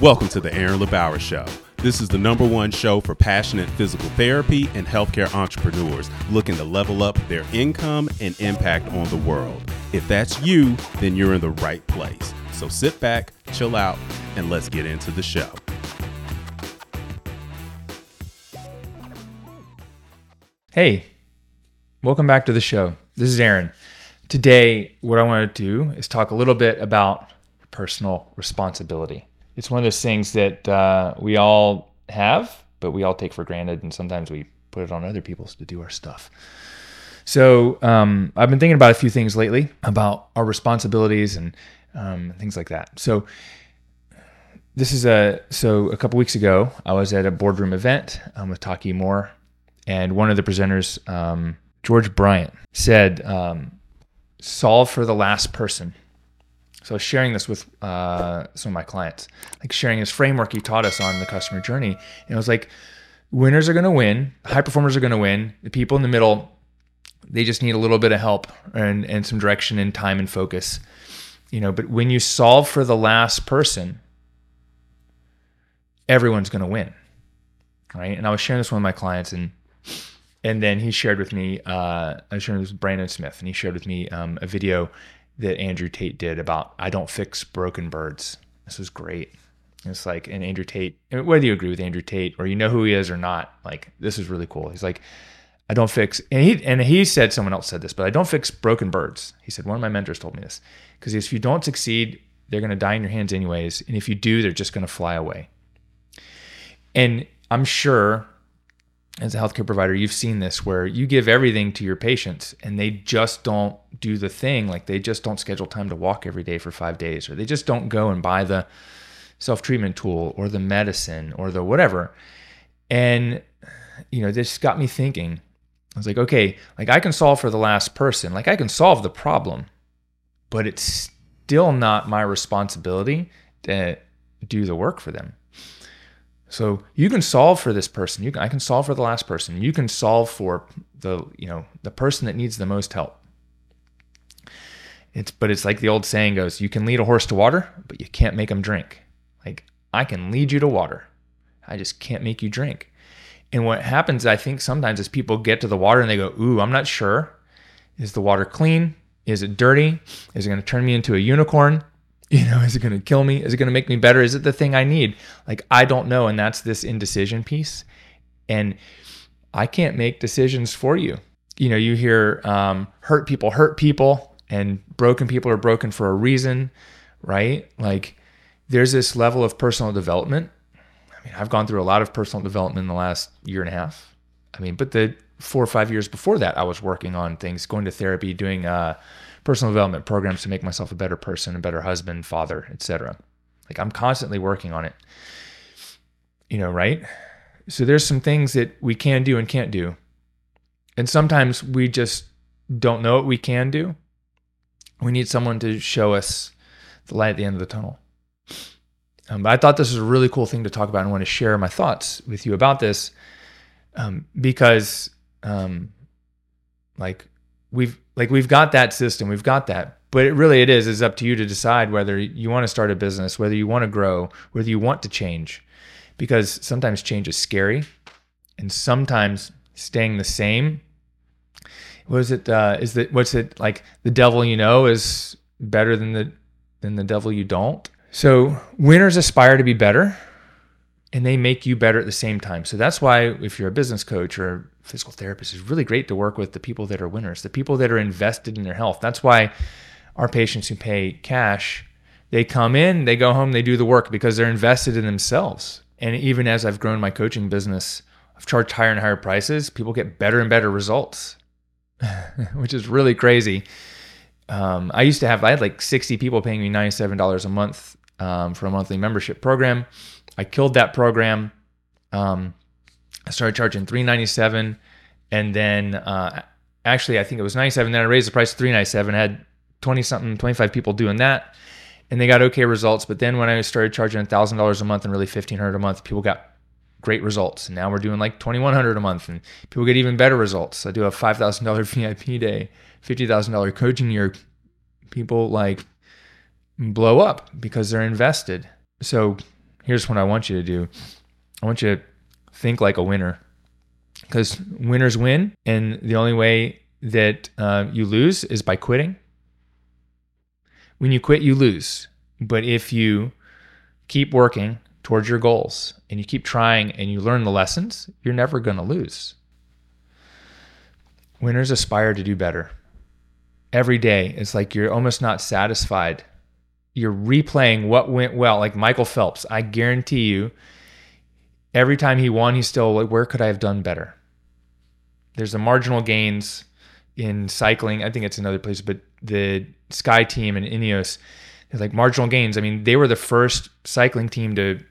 Welcome to the Aaron LeBauer Show. This is the number one show for passionate physical therapy and healthcare entrepreneurs looking to level up their income and impact on the world. If that's you, then you're in the right place. So sit back, chill out, and let's get into the show. Hey, welcome back to the show. This is Aaron. Today, what I want to do is talk a little bit about personal responsibility. It's one of those things that uh, we all have, but we all take for granted, and sometimes we put it on other people to do our stuff. So um, I've been thinking about a few things lately about our responsibilities and um, things like that. So this is a so a couple weeks ago I was at a boardroom event um, with Taki Moore, and one of the presenters, um, George Bryant, said, um, "Solve for the last person." So I was sharing this with uh, some of my clients, like sharing this framework he taught us on the customer journey, and it was like, winners are going to win, high performers are going to win. The people in the middle, they just need a little bit of help and and some direction and time and focus, you know. But when you solve for the last person, everyone's going to win, right? And I was sharing this with one of my clients, and and then he shared with me. Uh, I was sharing this with Brandon Smith, and he shared with me um, a video that Andrew Tate did about I don't fix broken birds. This was great. It's like, and Andrew Tate, whether you agree with Andrew Tate or you know who he is or not, like this is really cool. He's like, I don't fix, and he and he said someone else said this, but I don't fix broken birds. He said one of my mentors told me this because if you don't succeed, they're going to die in your hands anyways, and if you do, they're just going to fly away. And I'm sure as a healthcare provider, you've seen this where you give everything to your patients and they just don't do the thing. Like they just don't schedule time to walk every day for five days, or they just don't go and buy the self treatment tool or the medicine or the whatever. And, you know, this got me thinking. I was like, okay, like I can solve for the last person, like I can solve the problem, but it's still not my responsibility to do the work for them. So you can solve for this person. You can, I can solve for the last person. You can solve for the you know the person that needs the most help. It's but it's like the old saying goes: you can lead a horse to water, but you can't make him drink. Like I can lead you to water, I just can't make you drink. And what happens, I think, sometimes is people get to the water and they go, "Ooh, I'm not sure. Is the water clean? Is it dirty? Is it going to turn me into a unicorn? You know, is it going to kill me? Is it going to make me better? Is it the thing I need? Like, I don't know. And that's this indecision piece. And I can't make decisions for you. You know, you hear um, hurt people hurt people and broken people are broken for a reason, right? Like, there's this level of personal development. I mean, I've gone through a lot of personal development in the last year and a half. I mean, but the four or five years before that, I was working on things, going to therapy, doing, uh, personal development programs to make myself a better person, a better husband, father, etc. Like I'm constantly working on it. You know, right? So there's some things that we can do and can't do. And sometimes we just don't know what we can do. We need someone to show us the light at the end of the tunnel. Um, but I thought this was a really cool thing to talk about and want to share my thoughts with you about this um, because, um, like, we've like we've got that system we've got that but it really it is is up to you to decide whether you want to start a business whether you want to grow whether you want to change because sometimes change is scary and sometimes staying the same what is it uh, is that what's it like the devil you know is better than the than the devil you don't so winners aspire to be better and they make you better at the same time. So that's why if you're a business coach or a physical therapist, it's really great to work with the people that are winners, the people that are invested in their health. That's why our patients who pay cash, they come in, they go home, they do the work because they're invested in themselves. And even as I've grown my coaching business, I've charged higher and higher prices, people get better and better results, which is really crazy. Um, I used to have, I had like 60 people paying me $97 a month um, for a monthly membership program I killed that program. Um, I started charging 397 and then uh, actually I think it was 97 then I raised the price to 397 I had 20 something 25 people doing that and they got okay results but then when I started charging $1000 a month and really 1500 a month people got great results and now we're doing like 2100 a month and people get even better results I do a $5000 VIP day $50,000 coaching year people like blow up because they're invested so here's what I want you to do. I want you to think like a winner because winners win. And the only way that uh, you lose is by quitting. When you quit, you lose. But if you keep working towards your goals and you keep trying and you learn the lessons, you're never going to lose. Winners aspire to do better. Every day, it's like you're almost not satisfied. You're replaying what went well, like Michael Phelps. I guarantee you, every time he won, he's still like, where could I have done better? There's the marginal gains in cycling. I think it's another place, but the Sky team and Ineos, like marginal gains. I mean, they were the first cycling team to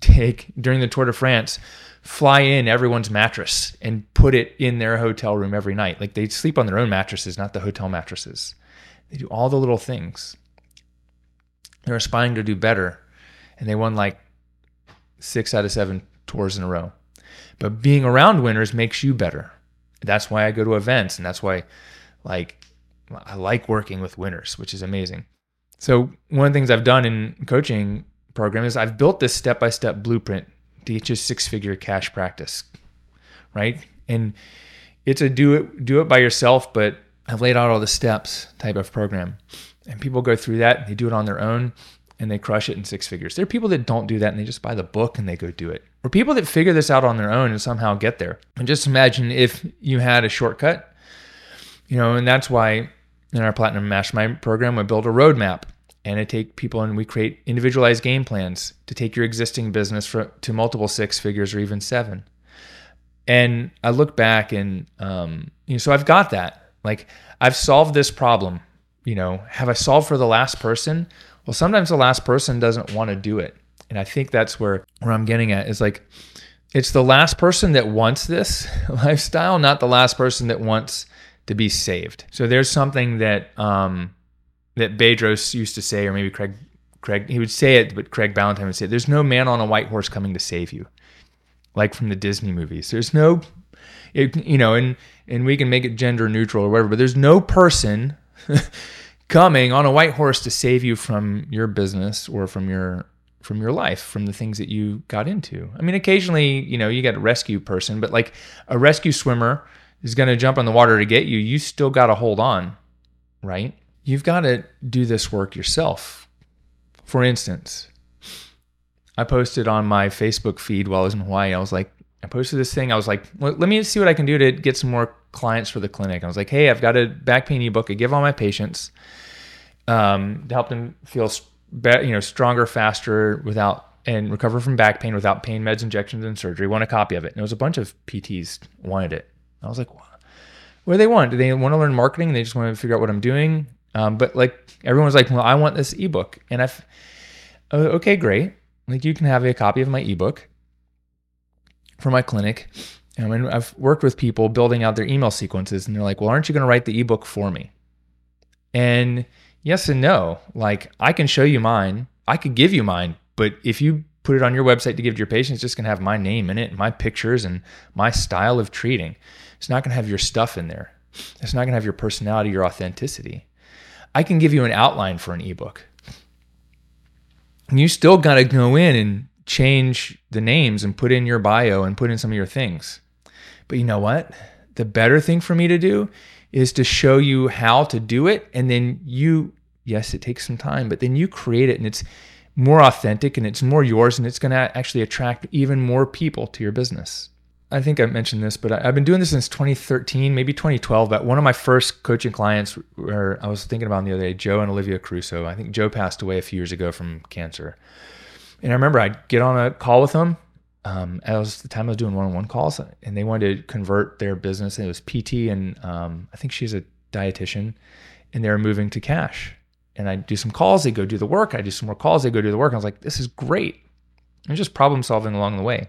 take during the Tour de France, fly in everyone's mattress and put it in their hotel room every night. Like they sleep on their own mattresses, not the hotel mattresses. They do all the little things. They're aspiring to do better. And they won like six out of seven tours in a row. But being around winners makes you better. That's why I go to events and that's why like I like working with winners, which is amazing. So one of the things I've done in coaching program is I've built this step-by-step blueprint to get you six-figure cash practice, right? And it's a do it do it by yourself, but I've laid out all the steps type of program. And people go through that they do it on their own and they crush it in six figures. There are people that don't do that and they just buy the book and they go do it. Or people that figure this out on their own and somehow get there. And just imagine if you had a shortcut, you know, and that's why in our Platinum Mastermind program, we build a roadmap and I take people and we create individualized game plans to take your existing business for, to multiple six figures or even seven. And I look back and, um, you know, so I've got that. Like I've solved this problem. You know, have I solved for the last person? Well, sometimes the last person doesn't want to do it. And I think that's where, where I'm getting at is like, it's the last person that wants this lifestyle, not the last person that wants to be saved. So there's something that, um, that Bedros used to say, or maybe Craig, Craig, he would say it, but Craig Ballantyne would say, "There's no man on a white horse coming to save you," like from the Disney movies. There's no, it, you know, and and we can make it gender neutral or whatever, but there's no person coming on a white horse to save you from your business or from your from your life, from the things that you got into. I mean, occasionally, you know, you got a rescue person, but like a rescue swimmer is going to jump on the water to get you. You still got to hold on, right? You've got to do this work yourself. For instance, I posted on my Facebook feed while I was in Hawaii. I was like, I posted this thing. I was like, let me see what I can do to get some more clients for the clinic. I was like, hey, I've got a back pain ebook I give all my patients um, to help them feel you know stronger, faster, without and recover from back pain without pain meds, injections, and surgery. Want a copy of it? And it was a bunch of PTs wanted it. I was like, what do they want? Do they want to learn marketing? They just want to figure out what I'm doing. Um, but like everyone's like, well, I want this ebook, and I've oh, okay, great. Like you can have a copy of my ebook for my clinic. And mean, I've worked with people building out their email sequences, and they're like, well, aren't you going to write the ebook for me? And yes and no. Like I can show you mine, I could give you mine, but if you put it on your website to give to your patients, it's just going to have my name in it, my pictures, and my style of treating. It's not going to have your stuff in there. It's not going to have your personality, your authenticity. I can give you an outline for an ebook. And you still got to go in and change the names and put in your bio and put in some of your things. But you know what? The better thing for me to do is to show you how to do it. And then you, yes, it takes some time, but then you create it and it's more authentic and it's more yours and it's going to actually attract even more people to your business. I think I mentioned this, but I've been doing this since 2013, maybe 2012. But one of my first coaching clients, where I was thinking about the other day, Joe and Olivia Caruso. I think Joe passed away a few years ago from cancer. And I remember I'd get on a call with them. Um, was the time I was doing one-on-one calls, and they wanted to convert their business. And it was PT, and um, I think she's a dietitian, and they were moving to cash. And I do some calls, they go do the work. I do some more calls, they go do the work. I was like, this is great. And just problem solving along the way.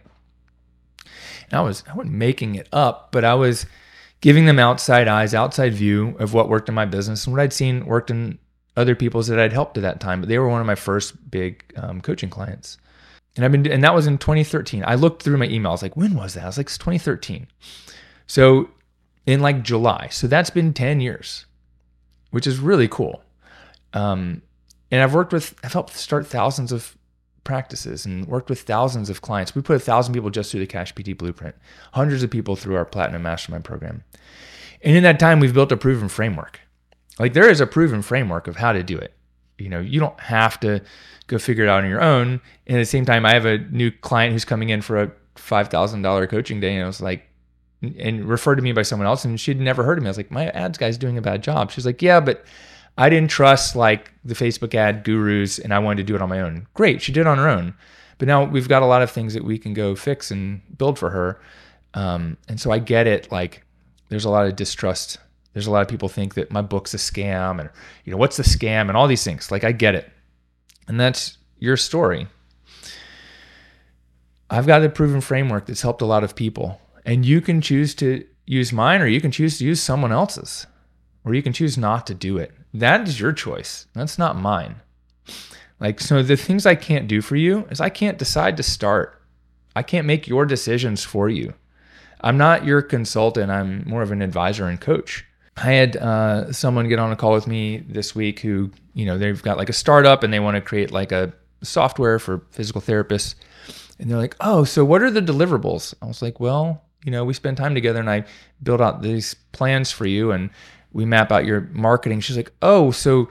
And I was I wasn't making it up, but I was giving them outside eyes, outside view of what worked in my business and what I'd seen worked in other people's that I'd helped at that time. But they were one of my first big um, coaching clients. And I've been, and that was in 2013. I looked through my emails, like, when was that? I was like, it's 2013. So in like July. So that's been 10 years, which is really cool. Um, and I've worked with, I've helped start thousands of practices and worked with thousands of clients. We put a thousand people just through the Cash PT Blueprint, hundreds of people through our Platinum Mastermind program. And in that time, we've built a proven framework. Like there is a proven framework of how to do it. You know, you don't have to go figure it out on your own. And at the same time, I have a new client who's coming in for a five thousand dollar coaching day, and I was like, and referred to me by someone else, and she'd never heard of me. I was like, my ads guy's doing a bad job. She's like, yeah, but I didn't trust like the Facebook ad gurus and I wanted to do it on my own. Great, she did it on her own. But now we've got a lot of things that we can go fix and build for her. Um, and so I get it. Like there's a lot of distrust. There's a lot of people think that my book's a scam and, you know, what's the scam and all these things. Like I get it. And that's your story. I've got a proven framework that's helped a lot of people. And you can choose to use mine or you can choose to use someone else's or you can choose not to do it. That is your choice. That's not mine. Like, so the things I can't do for you is I can't decide to start. I can't make your decisions for you. I'm not your consultant. I'm more of an advisor and coach. I had uh, someone get on a call with me this week who, you know, they've got like a startup and they want to create like a software for physical therapists. And they're like, oh, so what are the deliverables? I was like, well, you know, we spend time together and I build out these plans for you. And we map out your marketing. She's like, oh, so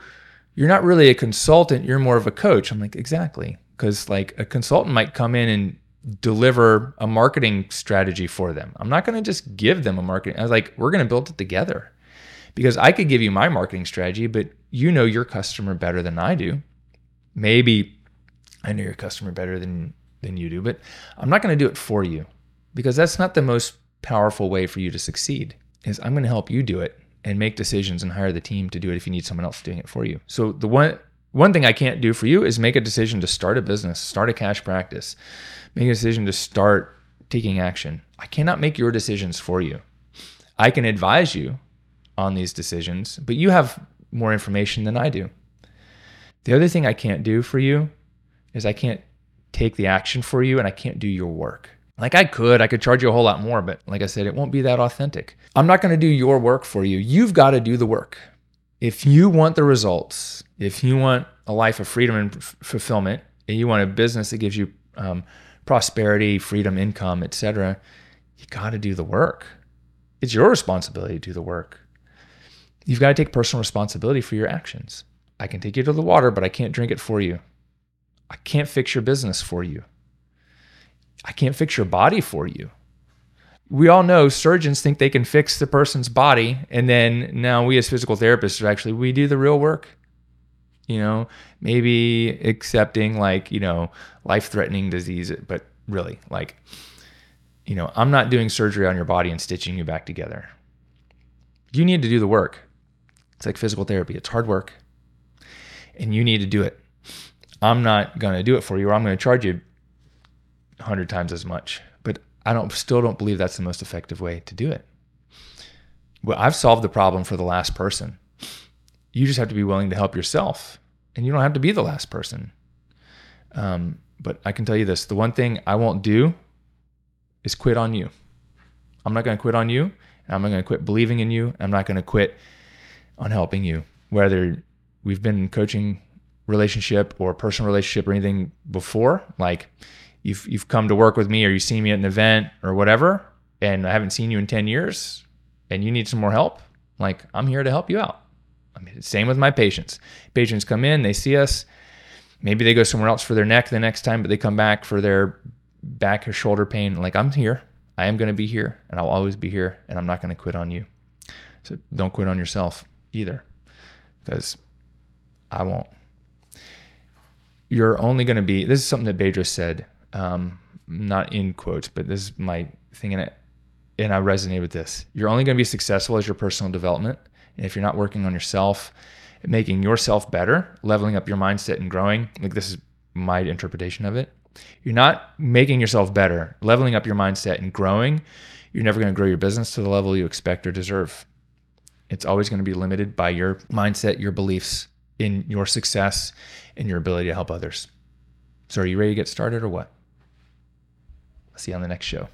you're not really a consultant, you're more of a coach. I'm like, exactly. Because like a consultant might come in and deliver a marketing strategy for them. I'm not going to just give them a marketing. I was like, we're going to build it together. Because I could give you my marketing strategy, but you know your customer better than I do. Maybe I know your customer better than than you do, but I'm not going to do it for you because that's not the most powerful way for you to succeed. Is I'm going to help you do it and make decisions and hire the team to do it if you need someone else doing it for you. So the one one thing I can't do for you is make a decision to start a business, start a cash practice, make a decision to start taking action. I cannot make your decisions for you. I can advise you on these decisions, but you have more information than I do. The other thing I can't do for you is I can't take the action for you and I can't do your work. Like I could, I could charge you a whole lot more, but like I said, it won't be that authentic. I'm not going to do your work for you. You've got to do the work. If you want the results, if you want a life of freedom and f- fulfillment, and you want a business that gives you um, prosperity, freedom, income, etc., you got to do the work. It's your responsibility to do the work. You've got to take personal responsibility for your actions. I can take you to the water, but I can't drink it for you. I can't fix your business for you. I can't fix your body for you. We all know surgeons think they can fix the person's body, and then now we as physical therapists are actually we do the real work. You know, maybe accepting like you know life-threatening disease, but really like you know I'm not doing surgery on your body and stitching you back together. You need to do the work. It's like physical therapy. It's hard work, and you need to do it. I'm not going to do it for you, or I'm going to charge you 100 times as much. But I don't still don't believe that's the most effective way to do it. Well, I've solved the problem for the last person. You just have to be willing to help yourself, and you don't have to be the last person. Um, but I can tell you this: the one thing I won't do is quit on you. I'm not going to quit on you. I'm not going to quit believing in you. I'm not going to quit on helping you. Whether we've been coaching relationship or personal relationship or anything before, like you've you've come to work with me or you see me at an event or whatever, and I haven't seen you in 10 years and you need some more help, like I'm here to help you out. I mean, same with my patients. Patients come in, they see us, maybe they go somewhere else for their neck the next time, but they come back for their back or shoulder pain. Like I'm here. I am going to be here and I'll always be here and I'm not going to quit on you. So don't quit on yourself either because I won't. You're only going to be, this is something that Bedros said um, not in quotes, but this is my thing in it. And I resonate with this. You're only going to be successful as your personal development. And if you're not working on yourself, making yourself better, leveling up your mindset and growing, like this is my interpretation of it. You're not making yourself better, leveling up your mindset and growing. You're never going to grow your business to the level you expect or deserve. It's always going to be limited by your mindset, your beliefs in your success, and your ability to help others. So, are you ready to get started or what? See you on the next show.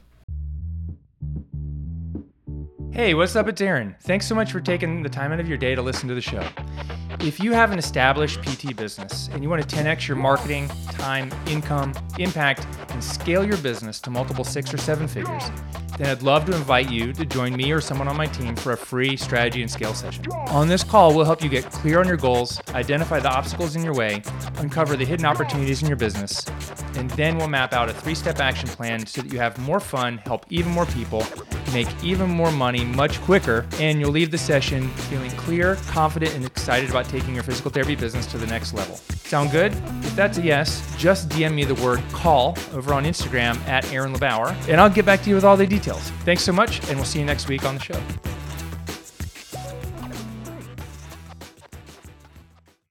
Hey, what's up? It's Aaron. Thanks so much for taking the time out of your day to listen to the show. If you have an established PT business and you want to 10x your marketing, time, income, impact, and scale your business to multiple six or seven figures, then I'd love to invite you to join me or someone on my team for a free strategy and scale session. On this call, we'll help you get clear on your goals, identify the obstacles in your way, uncover the hidden opportunities in your business, and then we'll map out a three step action plan so that you have more fun, help even more people, make even more money much quicker, and you'll leave the session feeling clear, confident, and excited about taking your physical therapy business to the next level. Sound good? If that's a yes, just DM me the word call over on Instagram at Aaron LeBauer, and I'll get back to you with all the details. Thanks so much, and we'll see you next week on the show.